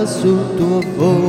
abraço tu voz.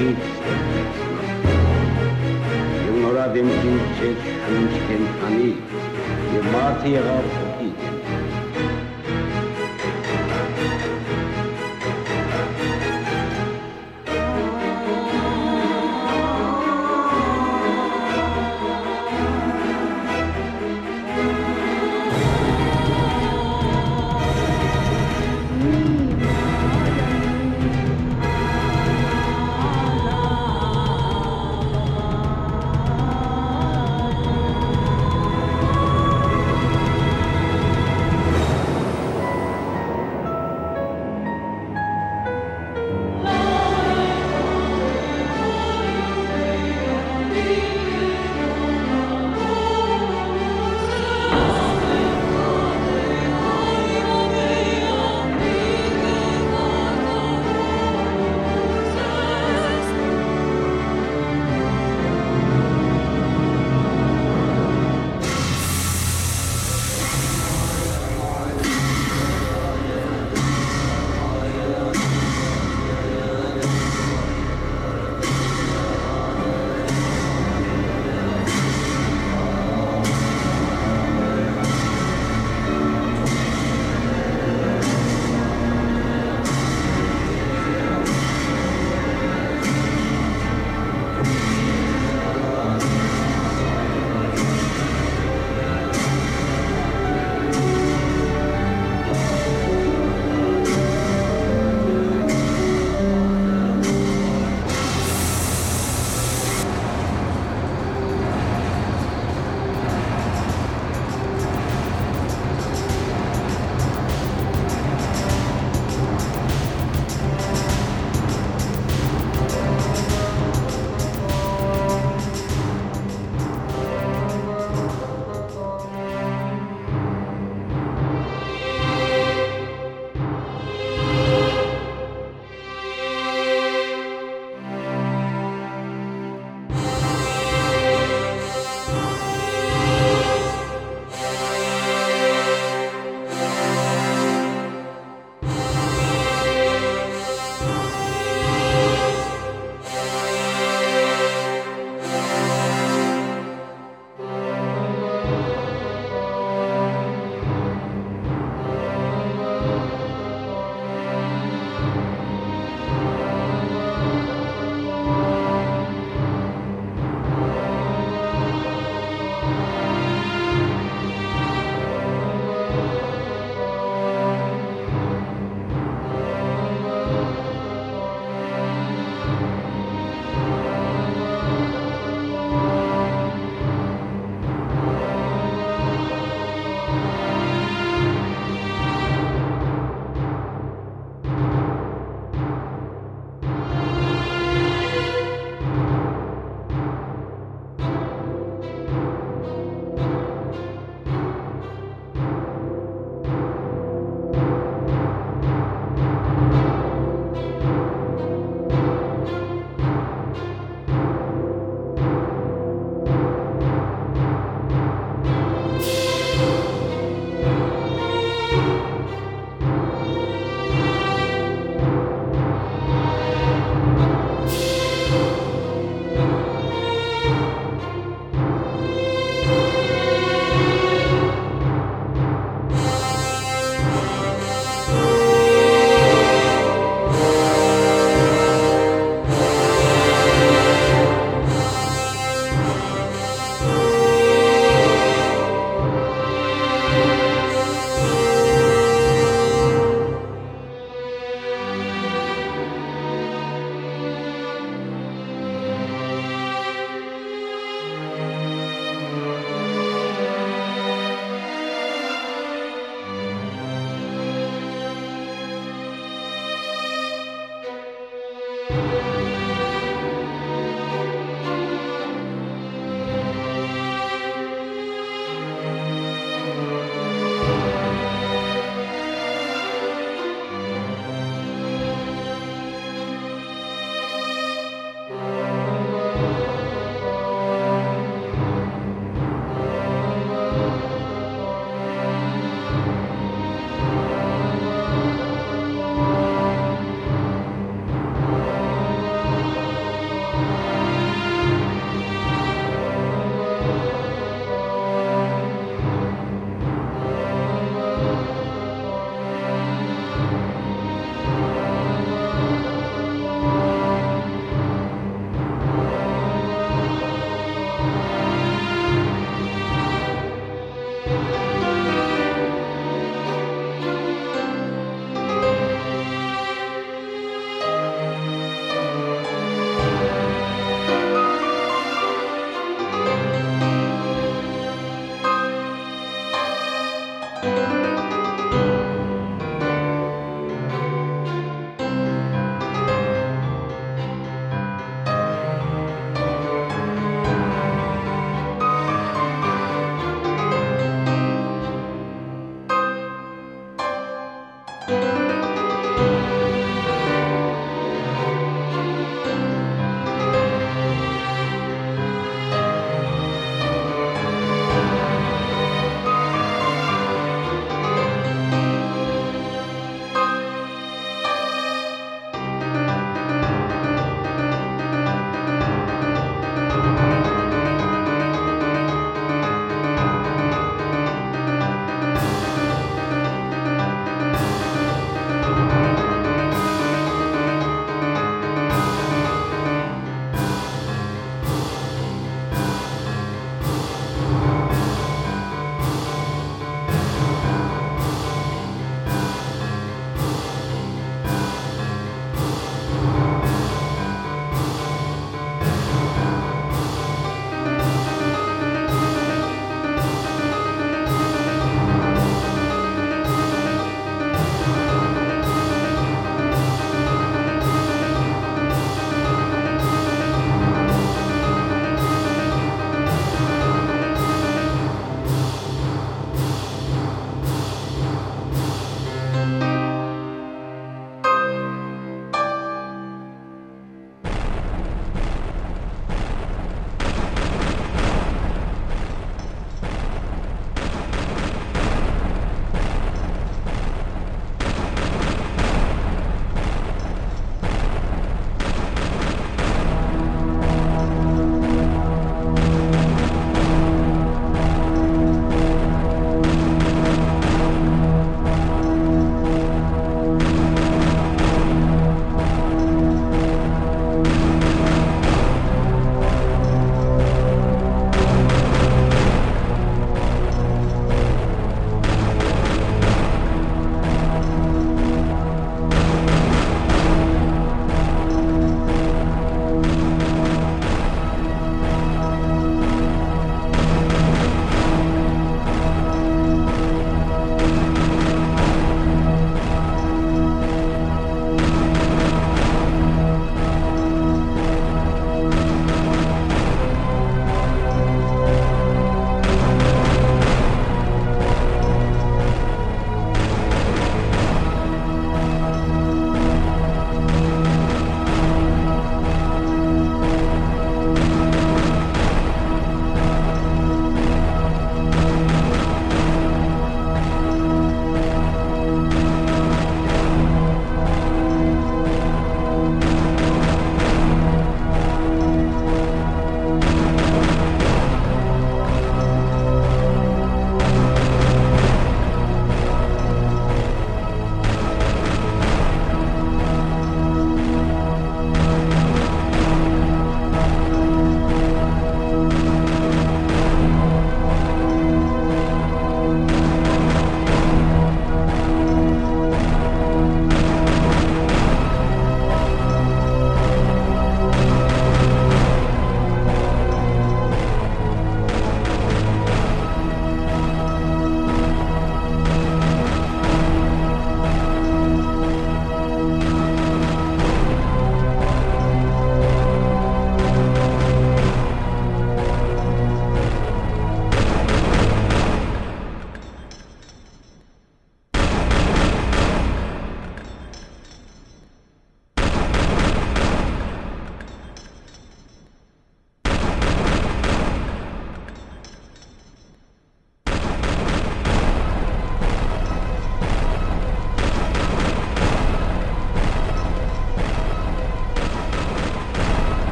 Երկրի հողից Եվ նորադեմքին չեց շունչ կենթանի Եվ մարդը եղավ